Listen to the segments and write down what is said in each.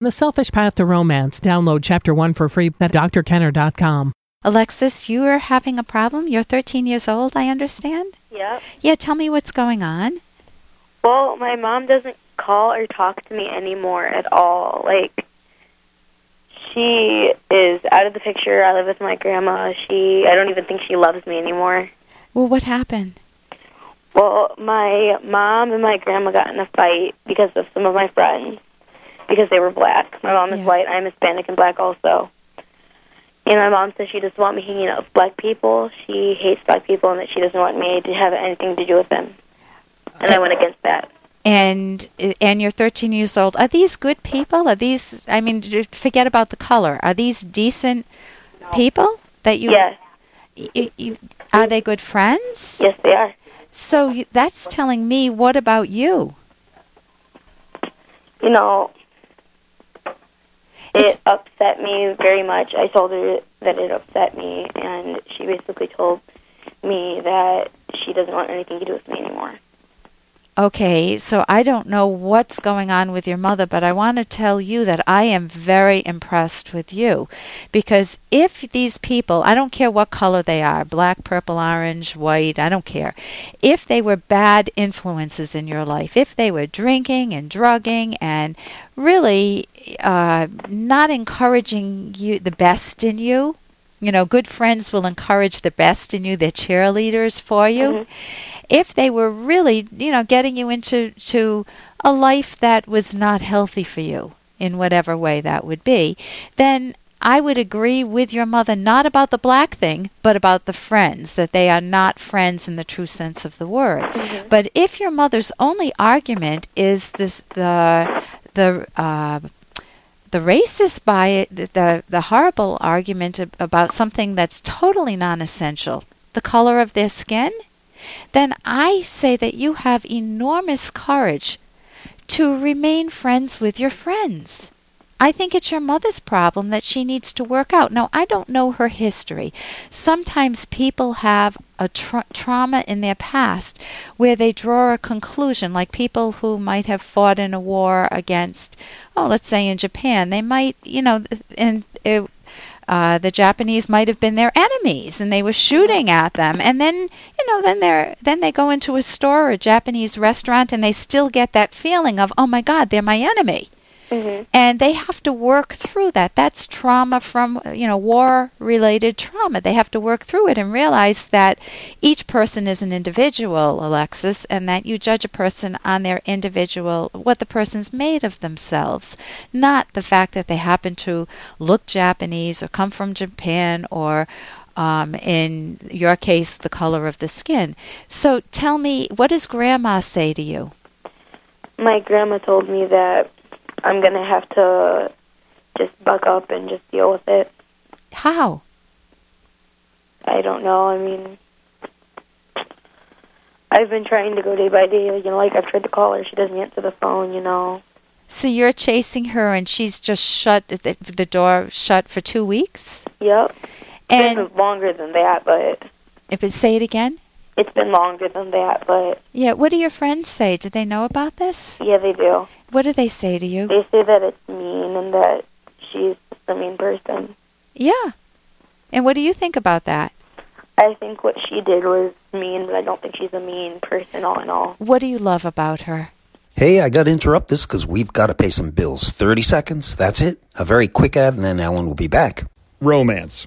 The Selfish Path to Romance. Download Chapter 1 for free at drkenner.com. Alexis, you are having a problem. You're 13 years old, I understand? Yep. Yeah, tell me what's going on. Well, my mom doesn't call or talk to me anymore at all. Like, she is out of the picture. I live with my grandma. She, I don't even think she loves me anymore. Well, what happened? Well, my mom and my grandma got in a fight because of some of my friends, because they were black. My mom is Yeah. white. I'm Hispanic and black also. And my mom says she doesn't want me hanging out with black people. She hates black people and that she doesn't want me to have anything to do with them. And I went against that. And and you're 13 years old. Are these good people? Are these I mean, forget about the color. Are these decent people that you Yes, y- y- Are they good friends? yes, they are. So that's telling me what about you? you know, it upset me very much. I told her that it upset me, and she basically told me that she doesn't want anything to do with me anymore. Okay, so I don't know what's going on with your mother, but I want to tell you that I am very impressed with you. Because if these people, I don't care what color they are black, purple, orange, white, I don't care. If they were bad influences in your life, if they were drinking and drugging and really uh, not encouraging you the best in you, you know, good friends will encourage the best in you, they're cheerleaders for you Mhm. If they were really, you know, getting you into to a life that was not healthy for you in whatever way that would be, then I would agree with your mother not about the black thing, but about the friends that they are not friends in the true sense of the word. But if your mother's only argument is this the the uh, the racist by the the horrible argument ab- about something that's totally non-essential, the color of their skin, then I say that you have enormous courage to remain friends with your friends. I think it's your mother's problem that she needs to work out. Now, I don't know her history. Sometimes people have a tra- trauma in their past where they draw a conclusion, like people who might have fought in a war against, oh, let's say in Japan, they might, you know, and it, uh, the Japanese might have been their enemies, and they were shooting at them. And then, you know, then they're then they go into a store or a Japanese restaurant, and they still get that feeling of, oh my God, they're my enemy hmm and they have to work through that. That's trauma from you know war related trauma. They have to work through it and realize that each person is an individual alexis and that you judge a person on their individual what the person's made of themselves not the fact that they happen to look japanese or come from japan or um, in your case the color of the skin. So tell me what does grandma say to you? My grandma told me that I'm going to have to just buck up and just deal with it. how I don't know. I mean, I've been trying to go day by day. You know, like I've tried to call her. She doesn't answer the phone, you know. So you're chasing her, and she's just shut the, the door shut for two weeks. Yep. And it's longer than that, but if it say it again, it's been longer than that, but yeah. What do your friends say? Do they know about this? yeah, they do. What do they say to you? They say that it's mean and that she's just a mean person. Yeah. And what do you think about that? I think what she did was mean, but I don't think she's a mean person all in all. What do you love about her? Hey, I got to interrupt this because we've got to pay some bills. 30 seconds, that's it. A very quick ad, and then Ellen will be back. romance.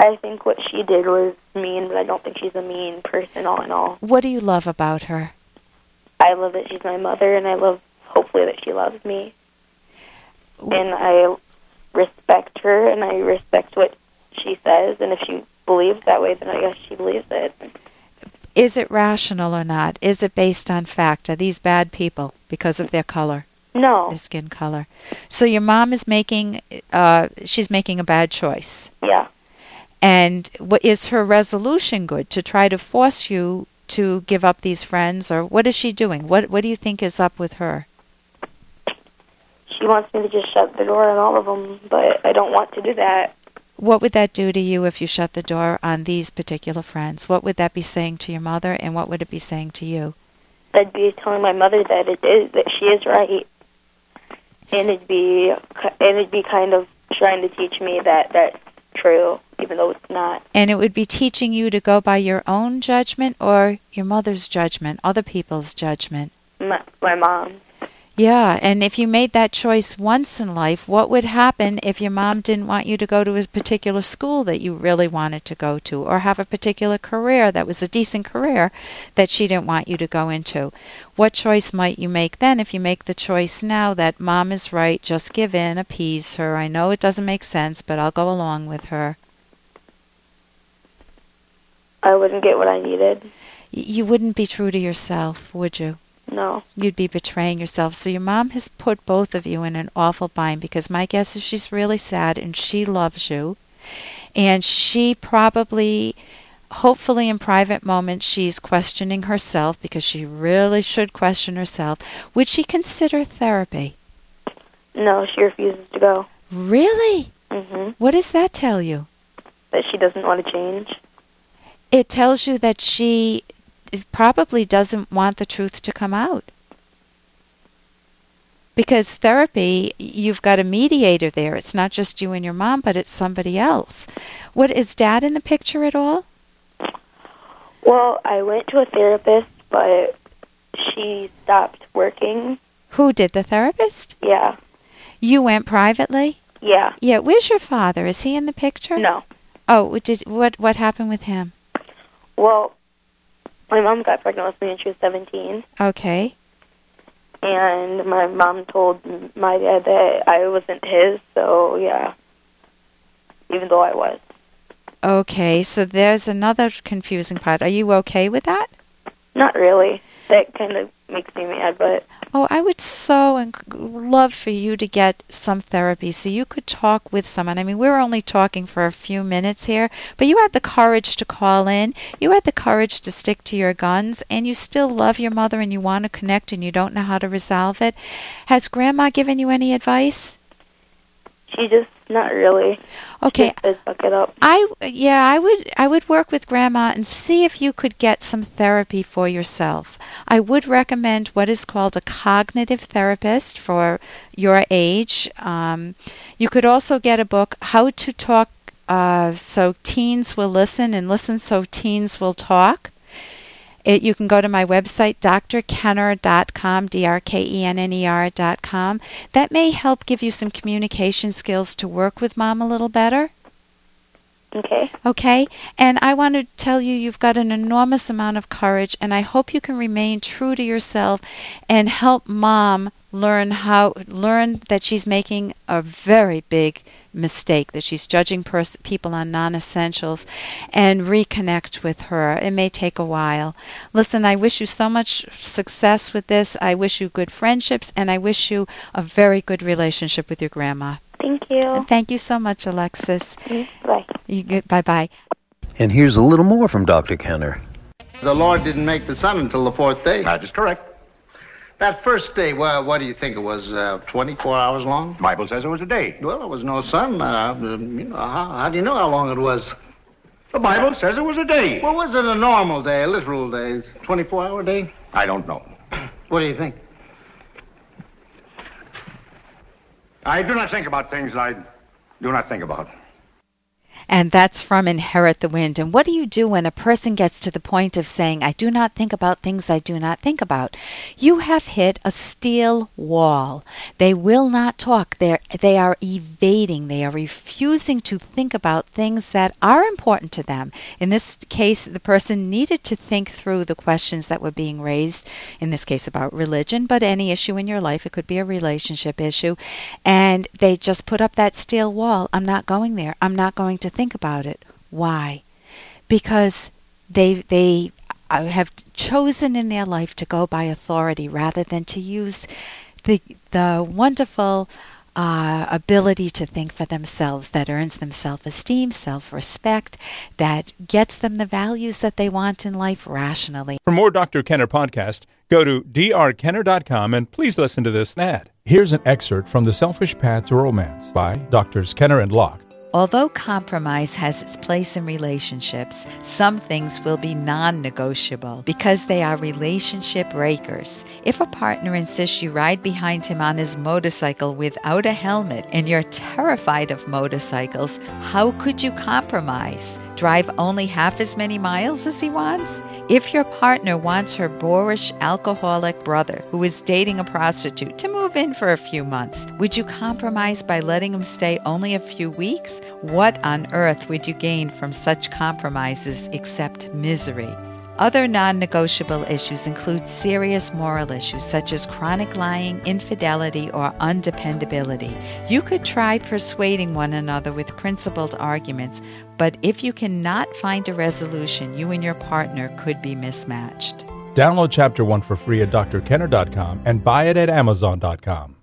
I think what she did was mean, but I don't think she's a mean person all in all. What do you love about her? I love that she's my mother, and I love, hopefully, that she loves me. And I respect her, and I respect what she says, and if she believes that way, then I guess she believes it. Is it rational or not? Is it based on fact? Are these bad people because of their color? No. the skin color. So your mom is making uh she's making a bad choice. Yeah. And what is her resolution good to try to force you to give up these friends or what is she doing? What what do you think is up with her? She wants me to just shut the door on all of them, but I don't want to do that. What would that do to you if you shut the door on these particular friends? What would that be saying to your mother and what would it be saying to you? I'd be telling my mother that it is that she is right, and it'd be and it'd be kind of trying to teach me that that's true, even though it's not. And it would be teaching you to go by your own judgment or your mother's judgment, other people's judgment. My, my mom. Yeah, and if you made that choice once in life, what would happen if your mom didn't want you to go to a particular school that you really wanted to go to, or have a particular career that was a decent career that she didn't want you to go into? What choice might you make then if you make the choice now that mom is right, just give in, appease her? I know it doesn't make sense, but I'll go along with her. I wouldn't get what I needed. You wouldn't be true to yourself, would you? No. you'd be betraying yourself. So your mom has put both of you in an awful bind because my guess is she's really sad and she loves you. And she probably, hopefully in private moments, she's questioning herself because she really should question herself. Would she consider therapy? No, she refuses to go. Really? Mhm. What does that tell you? That she doesn't want to change. It tells you that she probably doesn't want the truth to come out. Because therapy, you've got a mediator there. It's not just you and your mom, but it's somebody else. What is dad in the picture at all? Well, I went to a therapist, but she stopped working. Who did the therapist? Yeah. You went privately? Yeah. Yeah, where's your father? Is he in the picture? No. Oh, did what what happened with him? Well, my mom got pregnant with me when she was 17, Okay. and my mom told my dad that I wasn't his, so yeah. Even though I was. Okay, so there's another confusing part. Are you okay with that? Not really. That kind of makes me mad, but Oh, I would so enc- love for you to get some therapy so you could talk with someone. I mean, we're only talking for a few minutes here, but you had the courage to call in. You had the courage to stick to your guns, and you still love your mother and you want to connect and you don't know how to resolve it. Has Grandma given you any advice? She just not really. Okay, She just it up. I yeah, I would I would work with grandma and see if you could get some therapy for yourself. I would recommend what is called a cognitive therapist for your age. Um, you could also get a book, How to Talk uh, So Teens Will Listen and Listen So Teens Will Talk. It, you can go to my website, drkenner.com, D-R-K-E-N-N-E-R.com. That may help give you some communication skills to work with mom a little better. Okay. Okay? And I want to tell you you've got an enormous amount of courage, and I hope you can remain true to yourself and help mom learn how learn that she's making a very big mistake that she's judging pers- people on non-essentials and reconnect with her it may take a while listen i wish you so much success with this i wish you good friendships and i wish you a very good relationship with your grandma Thank you. and thank you so much alexis Mm, Bye. You get, bye-bye And here's a little more from Dr. Kenner. The Lord didn't make the sun until the fourth day. That is correct. That first day, well, what do you think it was? Uh, 24 hours long? The Bible says it was a day. Well, there was no sun. Uh, you know, how, how do you know how long it was? The Bible says it was a day. Well, was it a normal day, a literal day, 24 hour day? I don't know. What do you think? I do not think about things I do not think about. And that's from Inherit the Wind. And what do you do when a person gets to the point of saying, I do not think about things I do not think about? You have hit a steel wall. They will not talk. They're, they are evading. They are refusing to think about things that are important to them. In this case, the person needed to think through the questions that were being raised, in this case about religion, but any issue in your life. It could be a relationship issue. And they just put up that steel wall. I'm not going there. I'm not going to think about it. Why? Because they they uh, have chosen in their life to go by authority rather than to use the the wonderful uh, ability to think for themselves that earns them self esteem, self respect, that gets them the values that they want in life rationally. For more Dr. Kenner podcast, go to drkenner.com and please listen to this ad. Here's an excerpt from The Selfish Path to Romance by Drs. Kenner and Locke. Although compromise has its place in relationships, some things will be non negotiable because they are relationship breakers. If a partner insists you ride behind him on his motorcycle without a helmet and you're terrified of motorcycles, how could you compromise? Drive only half as many miles as he wants? If your partner wants her boorish alcoholic brother who is dating a prostitute to move in for a few months, would you compromise by letting him stay only a few weeks? What on earth would you gain from such compromises except misery? Other non negotiable issues include serious moral issues such as chronic lying, infidelity, or undependability. You could try persuading one another with principled arguments, but if you cannot find a resolution, you and your partner could be mismatched. Download Chapter 1 for free at drkenner.com and buy it at amazon.com.